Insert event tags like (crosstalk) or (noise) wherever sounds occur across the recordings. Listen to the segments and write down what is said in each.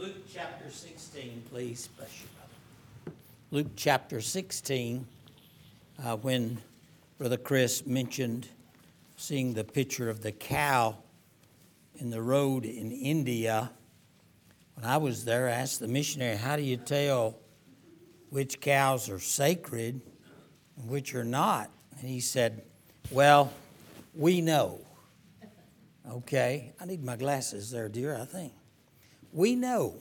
Luke chapter 16, please. Bless you, brother. Luke chapter 16, uh, when Brother Chris mentioned seeing the picture of the cow in the road in India. When I was there, I asked the missionary, How do you tell which cows are sacred and which are not? And he said, Well, we know. Okay, I need my glasses there, dear, I think. We know.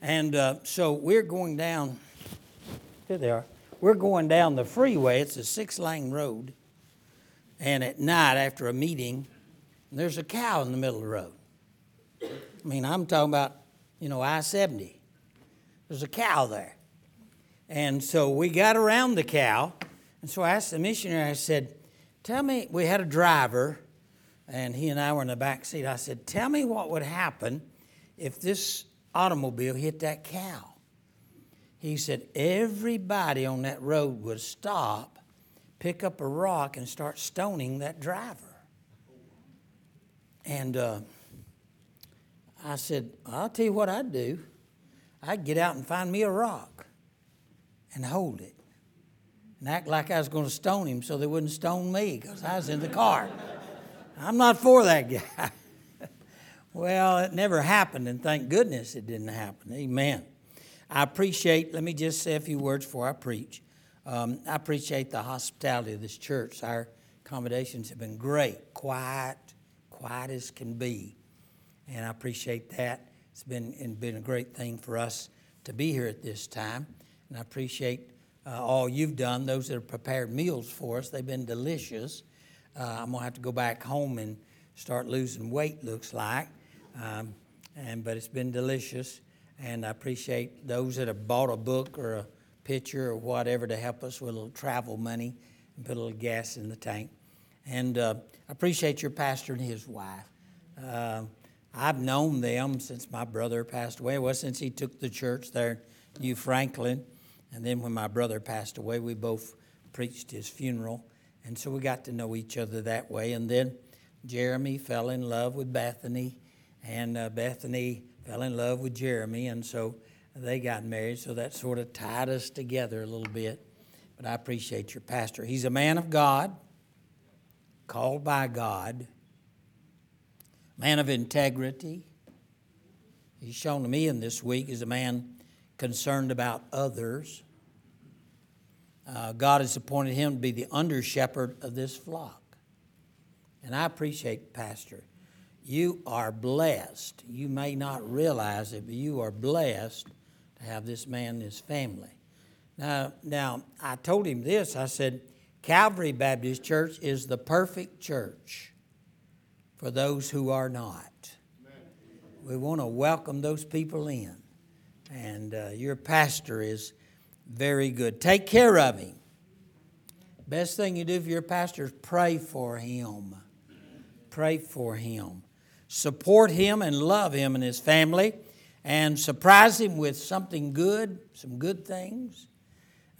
And uh, so we're going down, here they are. We're going down the freeway. It's a six lane road. And at night, after a meeting, there's a cow in the middle of the road. I mean, I'm talking about, you know, I 70. There's a cow there. And so we got around the cow. And so I asked the missionary, I said, Tell me, we had a driver, and he and I were in the back seat. I said, Tell me what would happen if this automobile hit that cow. He said, Everybody on that road would stop, pick up a rock, and start stoning that driver. And uh, I said, I'll tell you what I'd do. I'd get out and find me a rock and hold it and act like I was going to stone him so they wouldn't stone me because I was in the car. I'm not for that guy. (laughs) well, it never happened, and thank goodness it didn't happen. Amen. I appreciate, let me just say a few words before I preach. Um, I appreciate the hospitality of this church. Our accommodations have been great, quiet, quiet as can be. And I appreciate that. It's been, it's been a great thing for us to be here at this time. And I appreciate uh, all you've done, those that have prepared meals for us. They've been delicious. Uh, I'm going to have to go back home and start losing weight, looks like. Um, and, but it's been delicious. And I appreciate those that have bought a book or a picture or whatever to help us with a little travel money and put a little gas in the tank. And uh, I appreciate your pastor and his wife. Uh, I've known them since my brother passed away. Well, since he took the church there, New Franklin. And then when my brother passed away, we both preached his funeral. And so we got to know each other that way. And then Jeremy fell in love with Bethany, and uh, Bethany fell in love with Jeremy. And so they got married. So that sort of tied us together a little bit. But I appreciate your pastor. He's a man of God, called by God, man of integrity. He's shown to me in this week as a man concerned about others. Uh, God has appointed him to be the under shepherd of this flock. And I appreciate, Pastor, you are blessed. You may not realize it, but you are blessed to have this man and his family. Now, now I told him this. I said, Calvary Baptist Church is the perfect church for those who are not. We want to welcome those people in and uh, your pastor is very good. Take care of him. Best thing you do for your pastor is pray for him. Pray for him. Support him and love him and his family and surprise him with something good, some good things.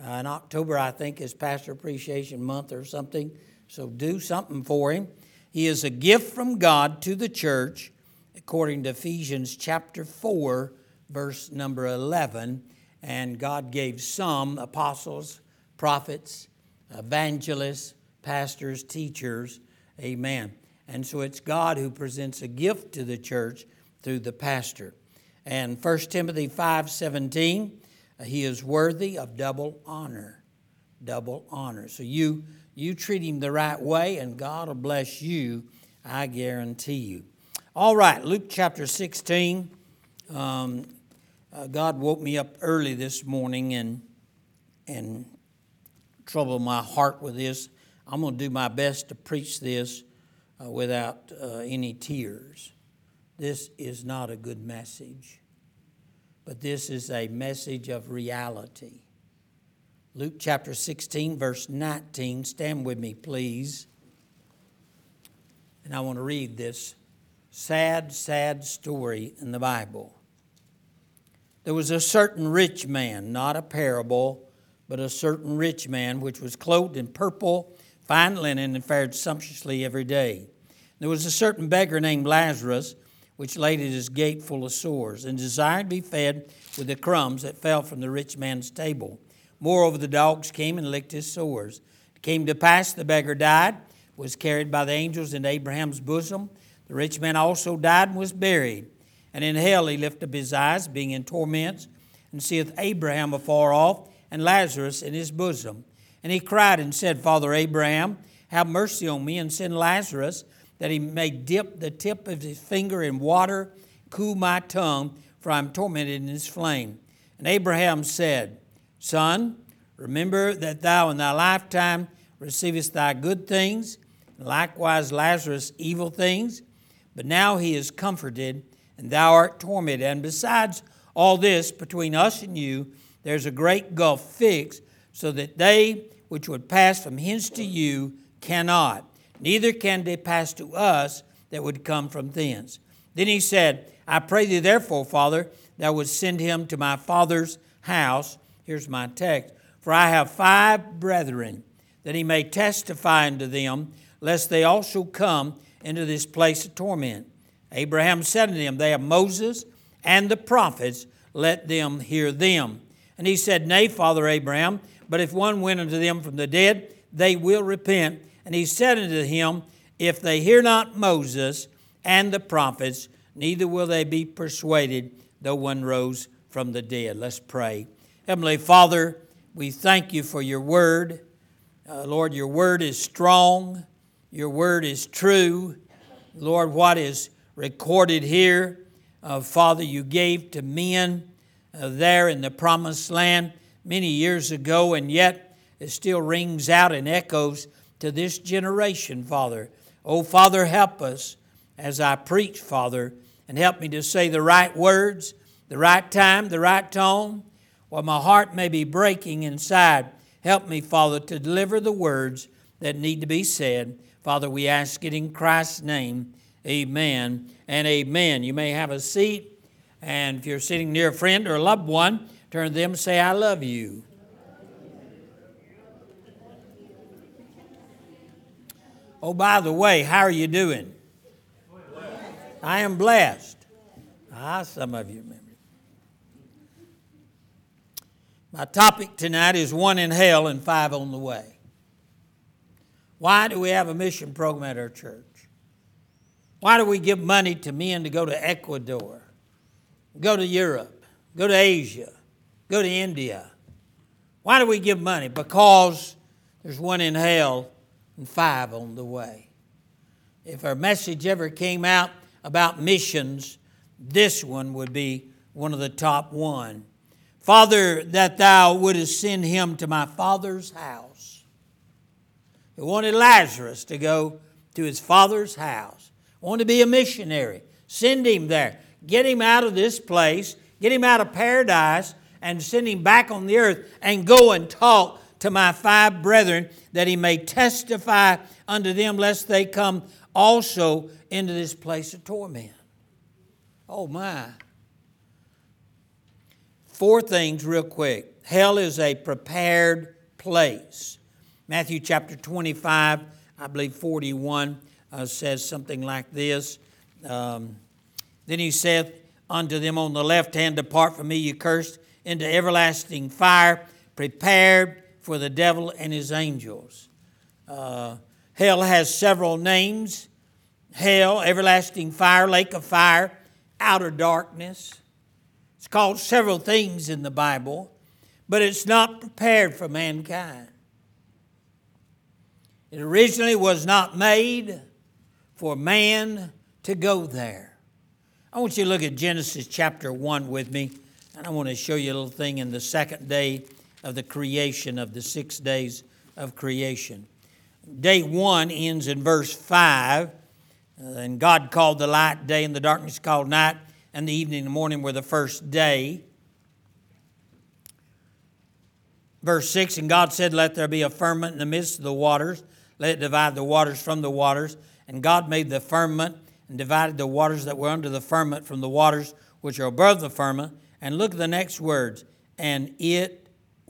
Uh, in October, I think, is Pastor Appreciation Month or something. So do something for him. He is a gift from God to the church, according to Ephesians chapter 4, verse number 11. And God gave some apostles, prophets, evangelists, pastors, teachers. Amen. And so it's God who presents a gift to the church through the pastor. And 1 Timothy 5:17, he is worthy of double honor. Double honor. So you you treat him the right way and God will bless you, I guarantee you. All right, Luke chapter 16. Um, uh, God woke me up early this morning and and troubled my heart with this. I'm going to do my best to preach this uh, without uh, any tears. This is not a good message, but this is a message of reality. Luke chapter 16, verse 19. Stand with me, please. And I want to read this sad, sad story in the Bible. There was a certain rich man, not a parable, but a certain rich man, which was clothed in purple, fine linen, and fared sumptuously every day. There was a certain beggar named Lazarus, which laid at his gate full of sores, and desired to be fed with the crumbs that fell from the rich man's table. Moreover, the dogs came and licked his sores. It came to pass the beggar died, was carried by the angels into Abraham's bosom. The rich man also died and was buried. And in hell he lifted up his eyes, being in torments, and seeth Abraham afar off, and Lazarus in his bosom. And he cried and said, Father Abraham, have mercy on me, and send Lazarus, that he may dip the tip of his finger in water, cool my tongue, for I am tormented in this flame. And Abraham said, Son, remember that thou in thy lifetime receivest thy good things, and likewise Lazarus evil things. But now he is comforted, and thou art tormented. And besides all this, between us and you, there's a great gulf fixed, so that they which would pass from hence to you cannot, neither can they pass to us that would come from thence. Then he said, I pray thee, therefore, Father, thou would send him to my father's house. Here's my text. For I have five brethren, that he may testify unto them, lest they also come into this place of torment. Abraham said unto them, They have Moses and the prophets, let them hear them. And he said, Nay, Father Abraham, but if one went unto them from the dead, they will repent. And he said unto him, If they hear not Moses and the prophets, neither will they be persuaded, though one rose from the dead. Let's pray. Heavenly Father, we thank you for your word. Uh, Lord, your word is strong, your word is true. Lord, what is recorded here, uh, Father, you gave to men uh, there in the promised land many years ago, and yet it still rings out and echoes to this generation, Father. Oh, Father, help us as I preach, Father, and help me to say the right words, the right time, the right tone. While my heart may be breaking inside, help me, Father, to deliver the words that need to be said. Father, we ask it in Christ's name. Amen and amen. You may have a seat, and if you're sitting near a friend or a loved one, turn to them and say, I love you. Oh, by the way, how are you doing? I am blessed. Ah, some of you remember. My topic tonight is one in hell and five on the way. Why do we have a mission program at our church? Why do we give money to men to go to Ecuador, go to Europe, go to Asia, go to India? Why do we give money? Because there's one in hell and five on the way. If our message ever came out about missions, this one would be one of the top one. Father, that thou wouldest send him to my father's house. He wanted Lazarus to go to his father's house. Want to be a missionary. Send him there. Get him out of this place. Get him out of paradise and send him back on the earth and go and talk to my five brethren that he may testify unto them lest they come also into this place of torment. Oh my. Four things, real quick. Hell is a prepared place. Matthew chapter 25, I believe 41, uh, says something like this. Um, then he saith unto them on the left hand, Depart from me, you cursed, into everlasting fire, prepared for the devil and his angels. Uh, hell has several names hell, everlasting fire, lake of fire, outer darkness. It's called several things in the Bible, but it's not prepared for mankind. It originally was not made for man to go there. I want you to look at Genesis chapter 1 with me, and I want to show you a little thing in the second day of the creation of the six days of creation. Day 1 ends in verse 5 uh, and God called the light day, and the darkness called night, and the evening and the morning were the first day. Verse 6 And God said, Let there be a firmament in the midst of the waters, let it divide the waters from the waters. And God made the firmament and divided the waters that were under the firmament from the waters which are above the firmament. And look at the next words. And it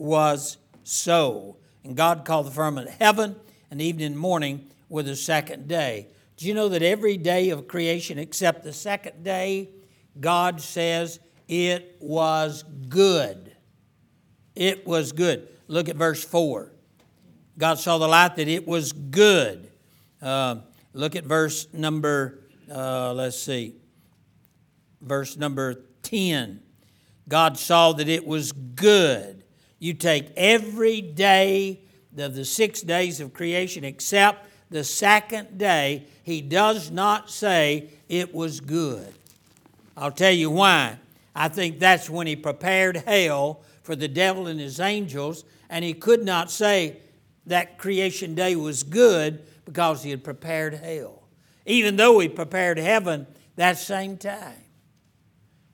was so. And God called the firmament heaven, and evening and morning were the second day. Do you know that every day of creation except the second day, God says it was good? It was good. Look at verse 4. God saw the light that it was good. Uh, look at verse number, uh, let's see, verse number 10. God saw that it was good. You take every day of the six days of creation except the second day, he does not say it was good. I'll tell you why. I think that's when he prepared hell for the devil and his angels, and he could not say that creation day was good because he had prepared hell. Even though he prepared heaven that same time,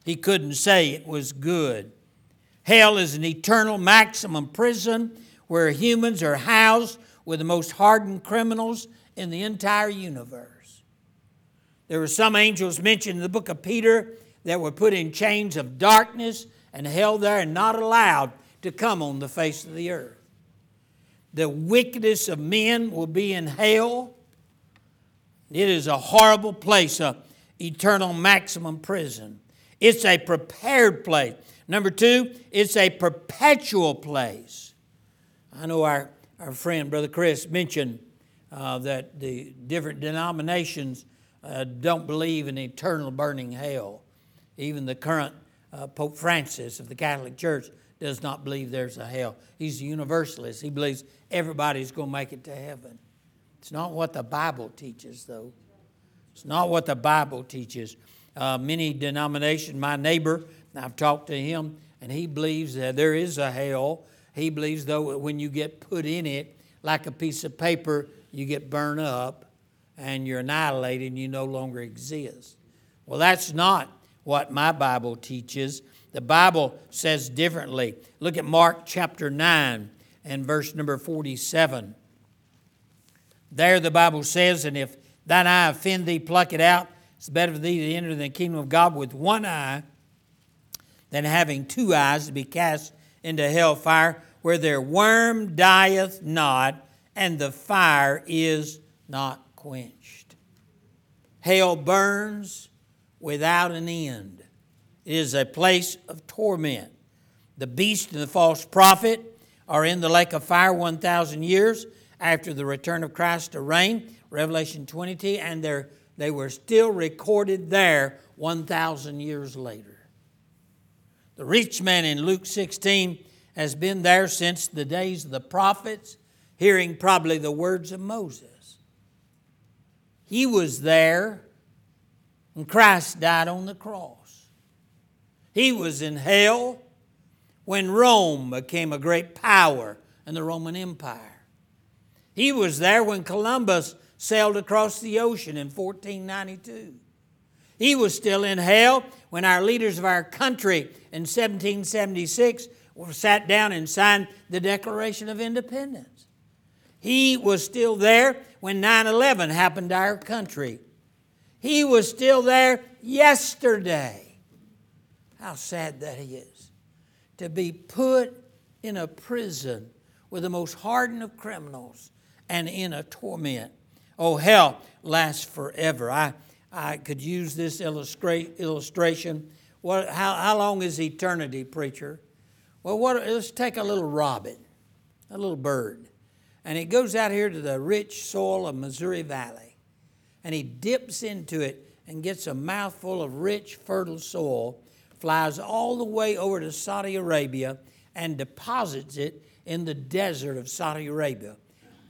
he couldn't say it was good. Hell is an eternal maximum prison where humans are housed with the most hardened criminals in the entire universe. There were some angels mentioned in the book of Peter that were put in chains of darkness and held there and not allowed to come on the face of the earth. The wickedest of men will be in hell. It is a horrible place, a eternal maximum prison. It's a prepared place. Number two, it's a perpetual place. I know our, our friend, Brother Chris, mentioned uh, that the different denominations uh, don't believe in eternal burning hell. Even the current uh, Pope Francis of the Catholic Church does not believe there's a hell. He's a universalist. He believes everybody's going to make it to heaven. It's not what the Bible teaches, though. It's not what the Bible teaches. Uh, many denominations, my neighbor, I've talked to him, and he believes that there is a hell. He believes, though, when you get put in it, like a piece of paper, you get burned up and you're annihilated and you no longer exist. Well, that's not what my Bible teaches. The Bible says differently. Look at Mark chapter 9 and verse number 47. There the Bible says, And if thine eye offend thee, pluck it out. It's better for thee to enter the kingdom of God with one eye than having two eyes to be cast into hell fire, where their worm dieth not, and the fire is not quenched. Hell burns without an end. It is a place of torment. The beast and the false prophet are in the lake of fire 1,000 years after the return of Christ to reign, Revelation 20, and they were still recorded there 1,000 years later. The rich man in Luke 16 has been there since the days of the prophets hearing probably the words of Moses. He was there when Christ died on the cross. He was in hell when Rome became a great power in the Roman Empire. He was there when Columbus sailed across the ocean in 1492. He was still in hell when our leaders of our country in 1776 sat down and signed the Declaration of Independence. He was still there when 9 11 happened to our country. He was still there yesterday. How sad that is. To be put in a prison with the most hardened of criminals and in a torment. Oh, hell lasts forever. I, I could use this illustra- illustration. What, how, how long is eternity, preacher? Well, what, let's take a little robin, a little bird and he goes out here to the rich soil of Missouri Valley and he dips into it and gets a mouthful of rich, fertile soil, flies all the way over to Saudi Arabia and deposits it in the desert of Saudi Arabia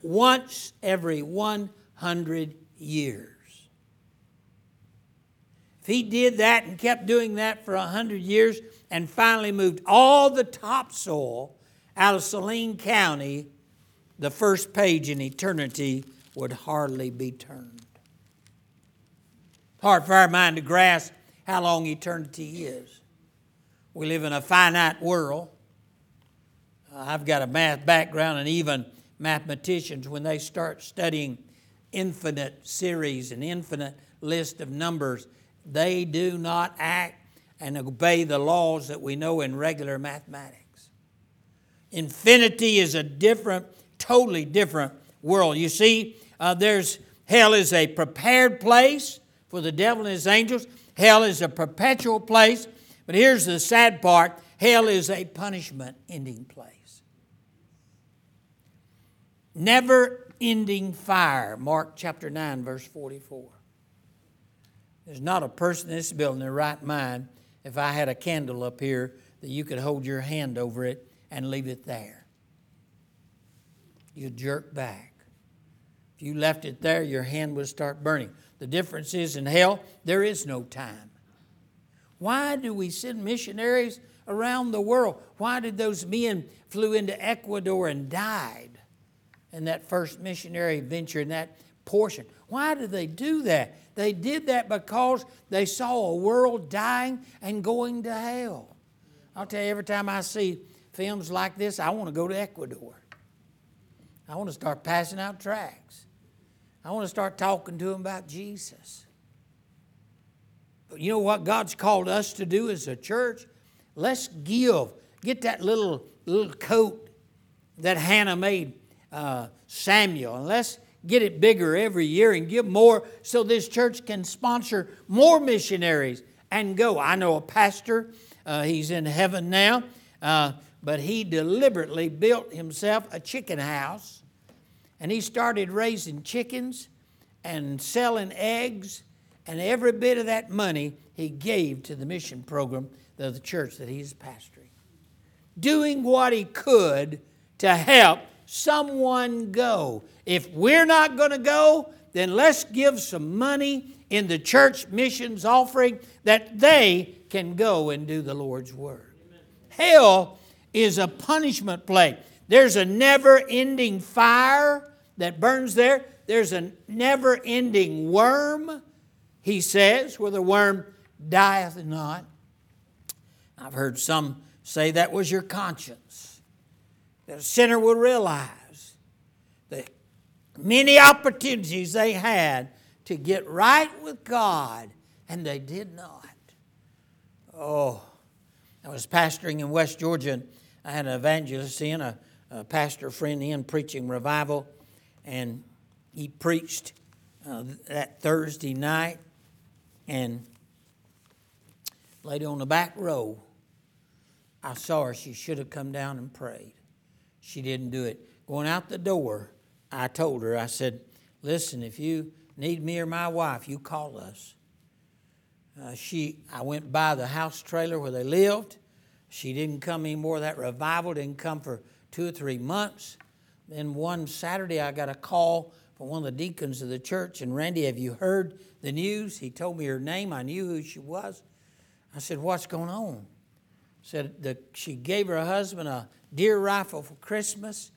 once every 100 years. He did that and kept doing that for 100 years and finally moved all the topsoil out of Saline County the first page in eternity would hardly be turned. Hard for our mind to grasp how long eternity is. We live in a finite world. Uh, I've got a math background, and even mathematicians, when they start studying infinite series and infinite list of numbers, they do not act and obey the laws that we know in regular mathematics. Infinity is a different totally different world. You see, uh, there's Hell is a prepared place for the devil and his angels. Hell is a perpetual place. But here's the sad part hell is a punishment ending place. Never ending fire. Mark chapter 9, verse 44. There's not a person in this building in their right mind, if I had a candle up here, that you could hold your hand over it and leave it there. You jerk back. If you left it there, your hand would start burning. The difference is in hell, there is no time. Why do we send missionaries around the world? Why did those men flew into Ecuador and died in that first missionary venture in that portion? Why did they do that? They did that because they saw a world dying and going to hell. I'll tell you, every time I see films like this, I want to go to Ecuador. I want to start passing out tracts. I want to start talking to them about Jesus. But you know what God's called us to do as a church? Let's give. Get that little little coat that Hannah made uh, Samuel, and let's get it bigger every year and give more so this church can sponsor more missionaries and go. I know a pastor, uh, he's in heaven now, uh, but he deliberately built himself a chicken house and he started raising chickens and selling eggs, and every bit of that money he gave to the mission program of the church that he's pastoring. Doing what he could to help someone go. If we're not going to go, then let's give some money in the church missions offering that they can go and do the Lord's work. Hell is a punishment place. There's a never ending fire that burns there. There's a never ending worm, he says, where the worm dieth not. I've heard some say that was your conscience. That a sinner would realize the many opportunities they had to get right with God, and they did not. Oh, I was pastoring in West Georgia, and I had an evangelist in, a, a pastor friend in, preaching revival and he preached uh, that Thursday night, and lady on the back row, I saw her. She should have come down and prayed. She didn't do it. Going out the door, I told her, I said, Listen, if you need me or my wife, you call us. Uh, she, I went by the house trailer where they lived. She didn't come anymore. That revival didn't come for two or three months. Then one Saturday, I got a call from one of the deacons of the church, and Randy, have you heard the news? He told me her name. I knew who she was. I said, What's going on? Said that she gave her husband a deer rifle for Christmas.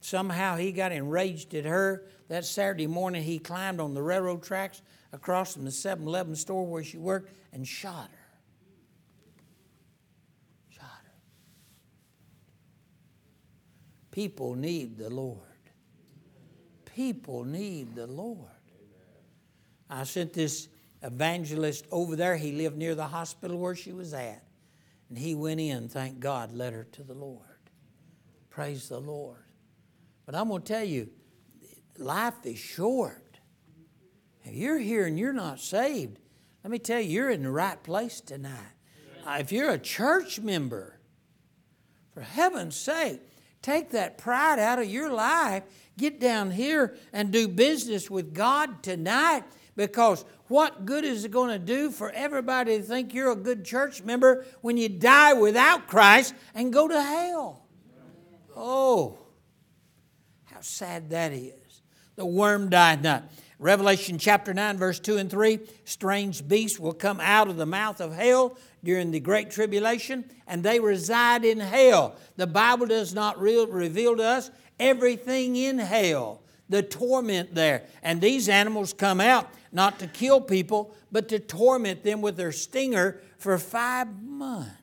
Somehow he got enraged at her. That Saturday morning, he climbed on the railroad tracks across from the 7 Eleven store where she worked and shot her. Shot her. People need the Lord. People need the Lord. I sent this evangelist over there. He lived near the hospital where she was at. And he went in, thank God, led her to the Lord. Praise the Lord. But I'm going to tell you, life is short. If you're here and you're not saved, let me tell you, you're in the right place tonight. Uh, if you're a church member, for heaven's sake, Take that pride out of your life. Get down here and do business with God tonight because what good is it going to do for everybody to think you're a good church member when you die without Christ and go to hell? Oh, how sad that is. The worm died not. Revelation chapter 9, verse 2 and 3 strange beasts will come out of the mouth of hell during the Great Tribulation, and they reside in hell. The Bible does not re- reveal to us everything in hell, the torment there. And these animals come out not to kill people, but to torment them with their stinger for five months.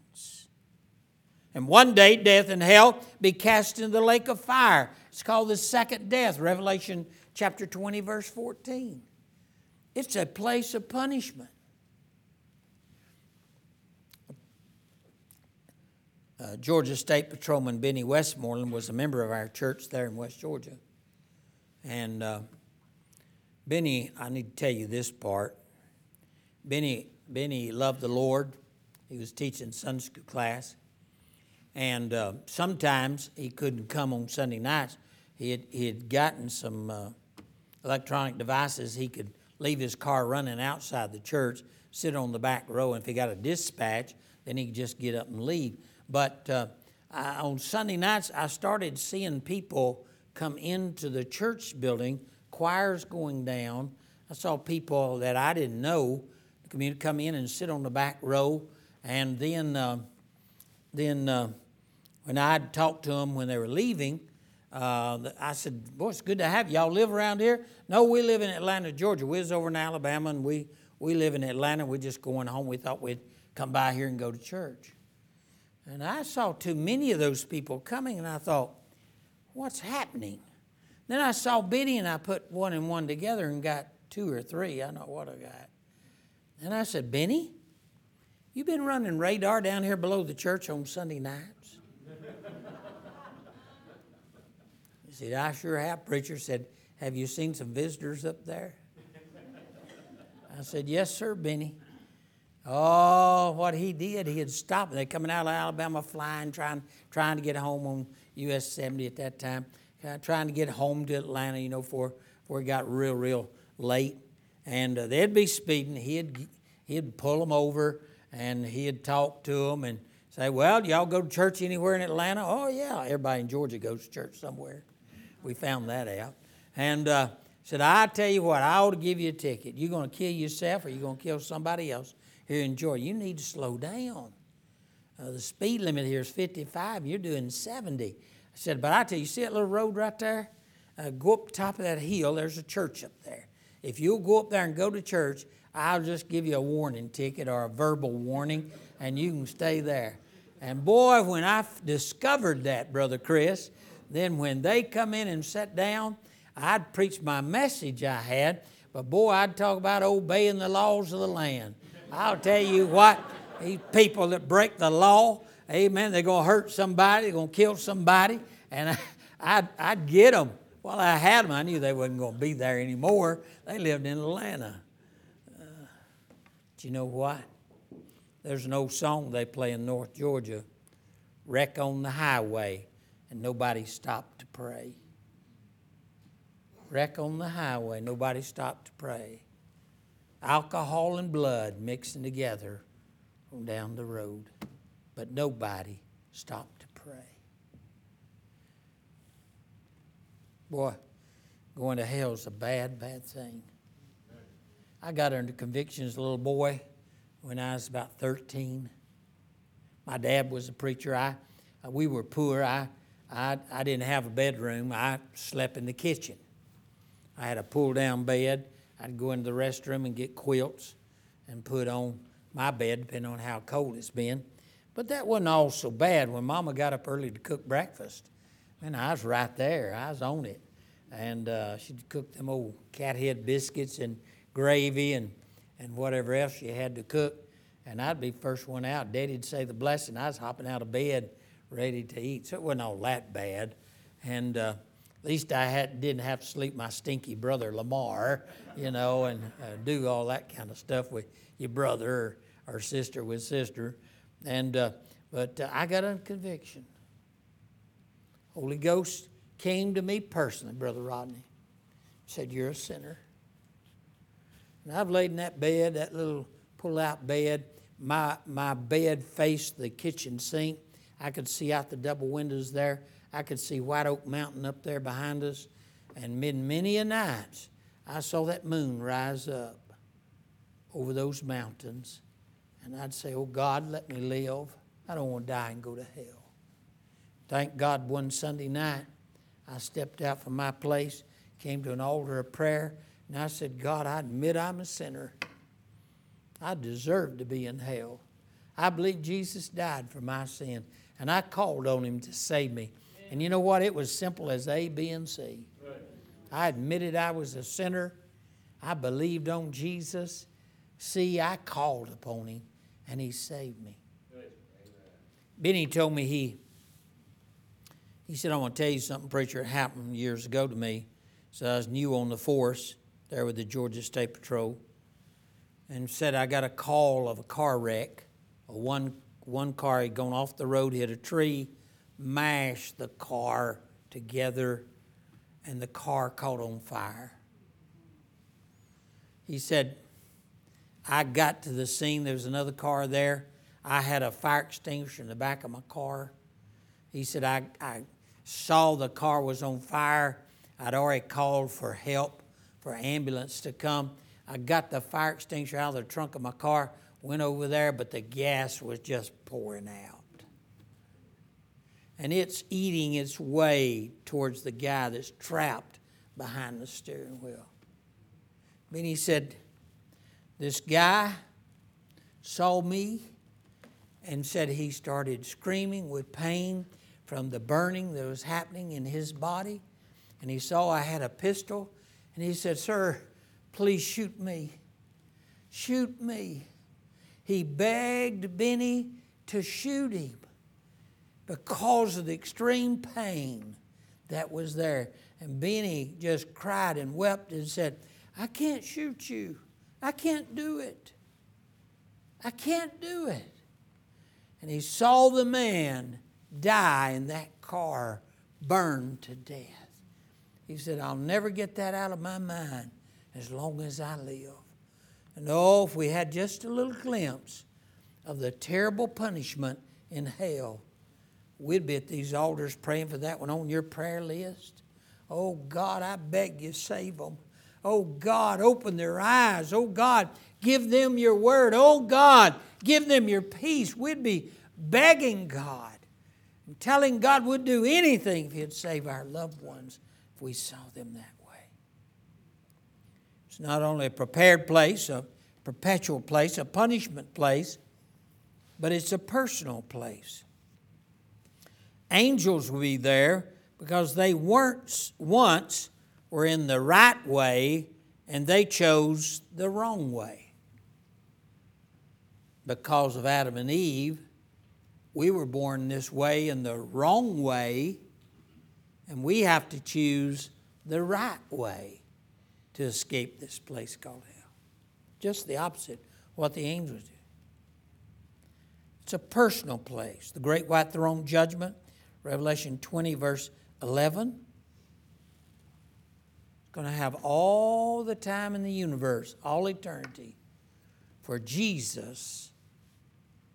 And one day, death and hell be cast into the lake of fire. It's called the second death, Revelation chapter 20, verse 14. It's a place of punishment. Uh, Georgia State Patrolman Benny Westmoreland was a member of our church there in West Georgia. And uh, Benny, I need to tell you this part. Benny, Benny loved the Lord. He was teaching Sunday school class. And uh, sometimes he couldn't come on Sunday nights. He had, gotten some uh, electronic devices. He could leave his car running outside the church, sit on the back row, and if he got a dispatch, then he could just get up and leave. But uh, I, on Sunday nights, I started seeing people come into the church building, choirs going down. I saw people that I didn't know come in and sit on the back row, and then uh, then uh, when I'd talked to them when they were leaving, uh, I said, "Boy, it's good to have you. Y'all live around here?" No, we live in Atlanta, Georgia. We was over in Alabama, and we we live in Atlanta. We're just going home. We thought we'd come by here and go to church. And I saw too many of those people coming, and I thought, "What's happening?" Then I saw Benny, and I put one and one together and got two or three. I know what I got. And I said, Benny, you been running radar down here below the church on Sunday nights? Said, I sure have. Preacher said, Have you seen some visitors up there? I said, Yes, sir, Benny. Oh, what he did, he had stopped. They coming out of Alabama flying, trying, trying to get home on US 70 at that time, uh, trying to get home to Atlanta, you know, before, before it got real, real late and uh, they'd be speeding. He'd he'd pull them over, and he'd talk to them and say, "Well, y'all go to church anywhere in Atlanta?" "Oh yeah, everybody in Georgia goes to church somewhere." We found that out, and uh, said, "I tell you what, I ought to give you a ticket. You're going to kill yourself, or you're going to kill somebody else here in Georgia. You need to slow down. Uh, the speed limit here is 55. You're doing 70." I said, "But I tell you, see that little road right there? Uh, go up top of that hill. There's a church up there." If you'll go up there and go to church, I'll just give you a warning ticket or a verbal warning, and you can stay there. And boy, when I discovered that, Brother Chris, then when they come in and sat down, I'd preach my message I had, but boy, I'd talk about obeying the laws of the land. I'll tell you what, these people that break the law, amen, they're going to hurt somebody, they're going to kill somebody, and (laughs) I'd, I'd get them. Well, I had them. I knew they wasn't going to be there anymore. They lived in Atlanta. Uh, but you know what? There's an old song they play in North Georgia wreck on the highway, and nobody stopped to pray. Wreck on the highway, nobody stopped to pray. Alcohol and blood mixing together on down the road, but nobody stopped to pray. Boy, going to hell is a bad, bad thing. I got under conviction as a little boy when I was about 13. My dad was a preacher. I, uh, we were poor. I, I, I didn't have a bedroom. I slept in the kitchen. I had a pull down bed. I'd go into the restroom and get quilts and put on my bed, depending on how cold it's been. But that wasn't all so bad. When Mama got up early to cook breakfast, and I was right there. I was on it. And uh, she'd cook them old cat head biscuits and gravy and, and whatever else she had to cook. And I'd be first one out. Daddy'd say the blessing. I was hopping out of bed ready to eat. So it wasn't all that bad. And uh, at least I had, didn't have to sleep my stinky brother Lamar, you know, and uh, do all that kind of stuff with your brother or, or sister with sister. And, uh, but uh, I got a conviction. Holy Ghost came to me personally, Brother Rodney, said, You're a sinner. And I've laid in that bed, that little pull out bed. My, my bed faced the kitchen sink. I could see out the double windows there. I could see White Oak Mountain up there behind us. And many, many a nights, I saw that moon rise up over those mountains. And I'd say, Oh God, let me live. I don't want to die and go to hell. Thank God one Sunday night, I stepped out from my place, came to an altar of prayer, and I said, God, I admit I'm a sinner. I deserve to be in hell. I believe Jesus died for my sin, and I called on him to save me. And you know what? It was simple as A, B, and C. I admitted I was a sinner. I believed on Jesus. See, I called upon him, and he saved me. Benny told me he he said, I want to tell you something, preacher. It happened years ago to me. So I was new on the force, there with the Georgia State Patrol and said, I got a call of a car wreck. A one, one car had gone off the road, hit a tree, mashed the car together, and the car caught on fire. He said, I got to the scene, there was another car there. I had a fire extinguisher in the back of my car. He said, I, I saw the car was on fire. I'd already called for help, for ambulance to come. I got the fire extinguisher out of the trunk of my car, went over there, but the gas was just pouring out. And it's eating its way towards the guy that's trapped behind the steering wheel. Then he said, This guy saw me and said he started screaming with pain from the burning that was happening in his body. And he saw I had a pistol. And he said, Sir, please shoot me. Shoot me. He begged Benny to shoot him because of the extreme pain that was there. And Benny just cried and wept and said, I can't shoot you. I can't do it. I can't do it. And he saw the man die in that car, burned to death. He said, I'll never get that out of my mind as long as I live. And oh, if we had just a little glimpse of the terrible punishment in hell, we'd be at these altars praying for that one on your prayer list. Oh God, I beg you, save them. Oh God, open their eyes. Oh God, give them your word. Oh God, give them your peace. We'd be begging God telling God we'd do anything if He'd save our loved ones if we saw them that way. It's not only a prepared place, a perpetual place, a punishment place, but it's a personal place. Angels will be there because they weren't once were in the right way and they chose the wrong way. Because of Adam and Eve, we were born this way in the wrong way, and we have to choose the right way to escape this place called hell. Just the opposite of what the angels do. It's a personal place. The great white throne judgment, Revelation 20, verse 11 going to have all the time in the universe, all eternity, for Jesus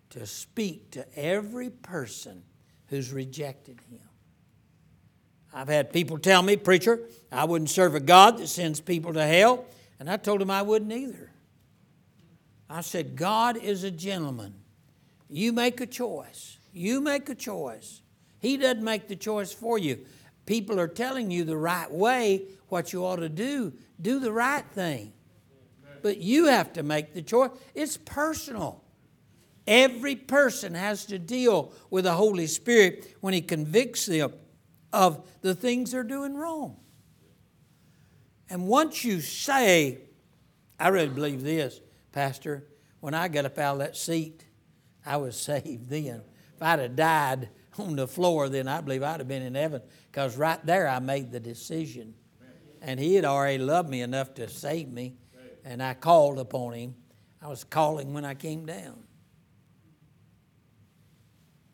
to speak to every person who's rejected him. I've had people tell me, Preacher, I wouldn't serve a God that sends people to hell, and I told them I wouldn't either. I said, God is a gentleman. You make a choice. You make a choice. He doesn't make the choice for you. People are telling you the right way, what you ought to do. Do the right thing. But you have to make the choice. It's personal. Every person has to deal with the Holy Spirit when He convicts them of the things they're doing wrong. And once you say, I really believe this, Pastor, when I got up out of that seat, I was (laughs) saved then. If I'd have died on the floor, then I believe I'd have been in heaven because right there I made the decision. And He had already loved me enough to save me, and I called upon Him. I was calling when I came down.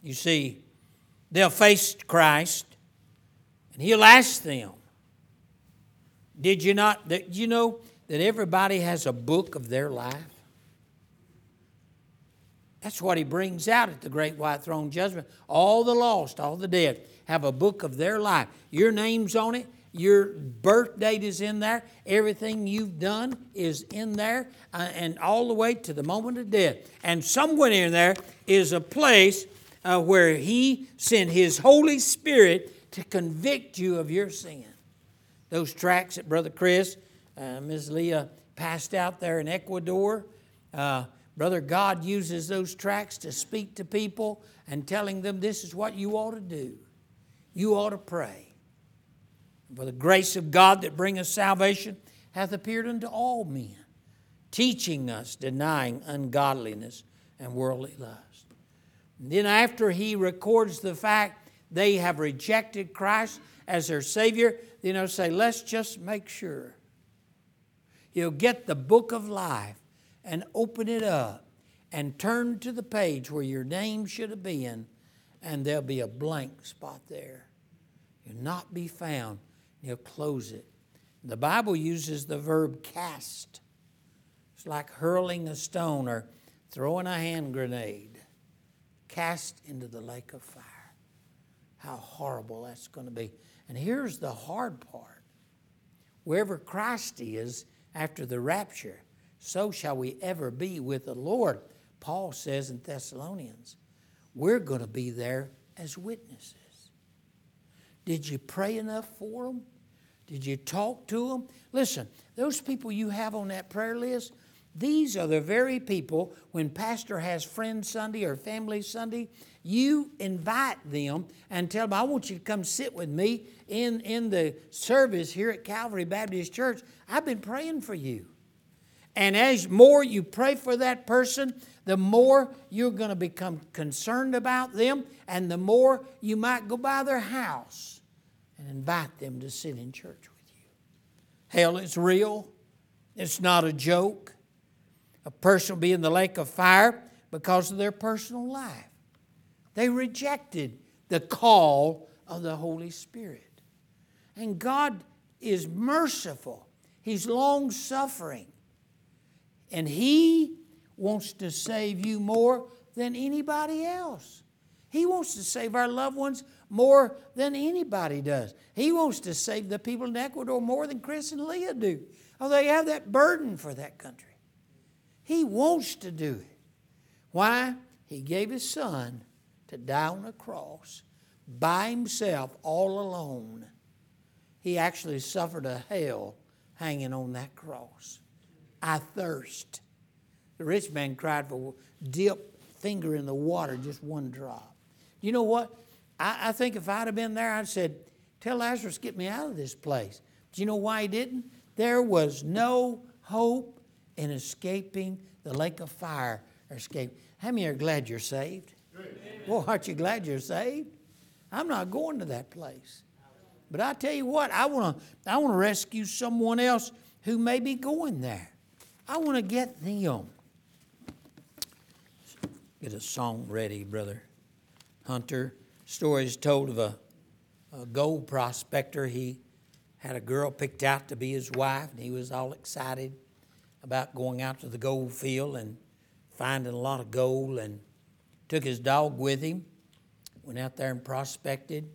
You see, they'll face Christ, and He'll ask them, Did you not, did you know that everybody has a book of their life? That's what he brings out at the great white throne judgment. All the lost, all the dead have a book of their life. Your name's on it. Your birth date is in there. Everything you've done is in there, uh, and all the way to the moment of death. And somewhere in there is a place uh, where He sent His Holy Spirit to convict you of your sin. Those tracts that Brother Chris, uh, Ms. Leah passed out there in Ecuador. Uh, Brother, God uses those tracts to speak to people and telling them this is what you ought to do. You ought to pray. For the grace of God that bringeth salvation hath appeared unto all men, teaching us, denying ungodliness and worldly lust. And then, after he records the fact they have rejected Christ as their Savior, then he'll say, Let's just make sure. You'll get the book of life and open it up and turn to the page where your name should have been, and there'll be a blank spot there. You'll not be found. You'll close it. The Bible uses the verb cast. It's like hurling a stone or throwing a hand grenade. Cast into the lake of fire. How horrible that's going to be. And here's the hard part wherever Christ is after the rapture, so shall we ever be with the Lord. Paul says in Thessalonians, we're going to be there as witnesses. Did you pray enough for them? Did you talk to them? Listen, those people you have on that prayer list, these are the very people when pastor has friend Sunday or family Sunday, you invite them and tell them, I want you to come sit with me in, in the service here at Calvary Baptist Church. I've been praying for you. And as more you pray for that person, the more you're going to become concerned about them, and the more you might go by their house and invite them to sit in church with you. Hell, it's real, it's not a joke. A person will be in the lake of fire because of their personal life. They rejected the call of the Holy Spirit. And God is merciful, He's long suffering. And He wants to save you more than anybody else. He wants to save our loved ones more than anybody does. He wants to save the people in Ecuador more than Chris and Leah do. Oh, they have that burden for that country. He wants to do it. Why? He gave his son to die on a cross by himself, all alone. He actually suffered a hell hanging on that cross. I thirst. The rich man cried for dip finger in the water, just one drop. You know what? I, I think if I'd have been there, I'd said, Tell Lazarus, get me out of this place. Do you know why he didn't? There was no hope in escaping the lake of fire or escape. How many are glad you're saved? Well, aren't you glad you're saved? I'm not going to that place. But I tell you what, I want to I want to rescue someone else who may be going there. I want to get them. Get a song ready, brother. Hunter. Story is told of a, a gold prospector. He had a girl picked out to be his wife, and he was all excited about going out to the gold field and finding a lot of gold and took his dog with him, went out there and prospected.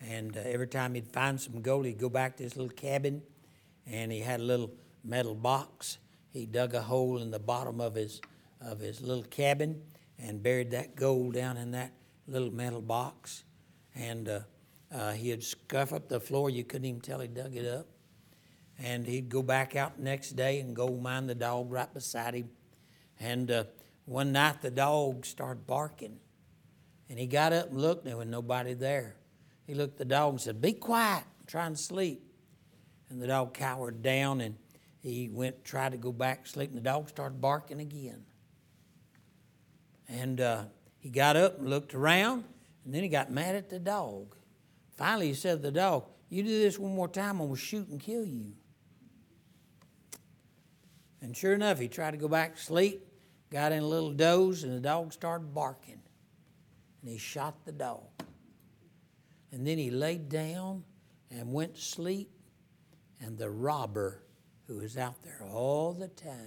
And uh, every time he'd find some gold, he'd go back to his little cabin and he had a little metal box. He dug a hole in the bottom of his, of his little cabin and buried that gold down in that little metal box. And uh, uh, he'd scuff up the floor. You couldn't even tell he dug it up and he'd go back out the next day and go mine the dog right beside him. And uh, one night the dog started barking, and he got up and looked, and there was nobody there. He looked at the dog and said, "Be quiet, I'm trying to sleep." And the dog cowered down, and he went tried to go back to sleep, and the dog started barking again. And uh, he got up and looked around, and then he got mad at the dog. Finally, he said to the dog, "You do this one more time, I'm gonna shoot and kill you." And sure enough, he tried to go back to sleep, got in a little doze, and the dog started barking. And he shot the dog. And then he laid down and went to sleep. And the robber, who was out there all the time,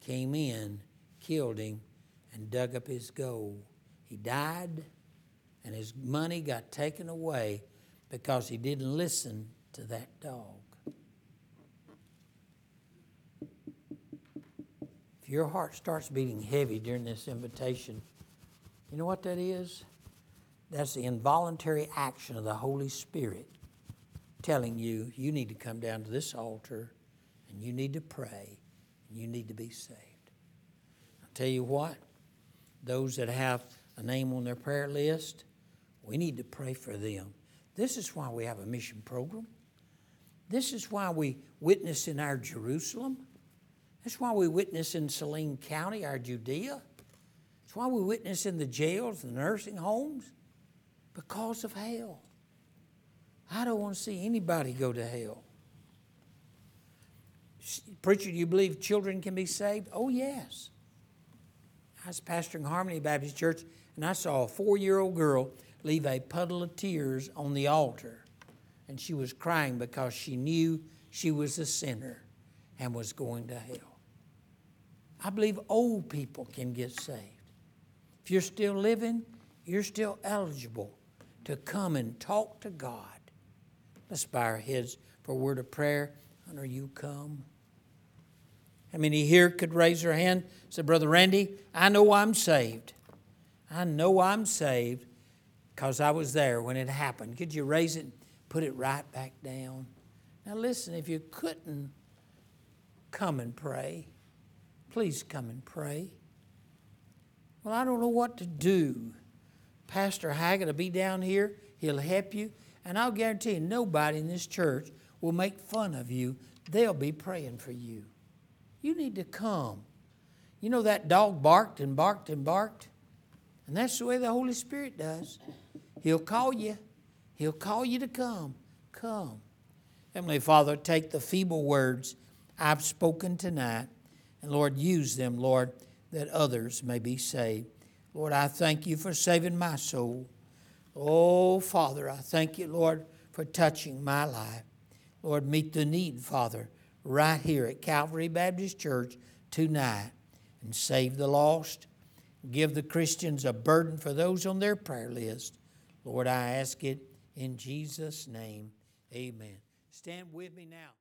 came in, killed him, and dug up his gold. He died, and his money got taken away because he didn't listen to that dog. Your heart starts beating heavy during this invitation, you know what that is? That's the involuntary action of the Holy Spirit telling you you need to come down to this altar and you need to pray and you need to be saved. I'll tell you what, those that have a name on their prayer list, we need to pray for them. This is why we have a mission program. This is why we witness in our Jerusalem. That's why we witness in Saline County, our Judea. That's why we witness in the jails, the nursing homes, because of hell. I don't want to see anybody go to hell. Preacher, do you believe children can be saved? Oh, yes. I was pastoring Harmony Baptist Church, and I saw a four year old girl leave a puddle of tears on the altar. And she was crying because she knew she was a sinner and was going to hell. I believe old people can get saved. If you're still living, you're still eligible to come and talk to God. Let's bow our heads for a word of prayer. Hunter, you come. How many here could raise their hand? Say, Brother Randy, I know I'm saved. I know I'm saved because I was there when it happened. Could you raise it, put it right back down? Now, listen, if you couldn't come and pray, please come and pray. Well, I don't know what to do. Pastor Haggett will be down here, he'll help you, and I'll guarantee you, nobody in this church will make fun of you. They'll be praying for you. You need to come. You know that dog barked and barked and barked? And that's the way the Holy Spirit does. He'll call you. He'll call you to come. Come. Heavenly Father, take the feeble words I've spoken tonight, and Lord, use them, Lord, that others may be saved. Lord, I thank you for saving my soul. Oh, Father, I thank you, Lord, for touching my life. Lord, meet the need, Father, right here at Calvary Baptist Church tonight and save the lost. Give the Christians a burden for those on their prayer list. Lord, I ask it in Jesus' name. Amen. Stand with me now.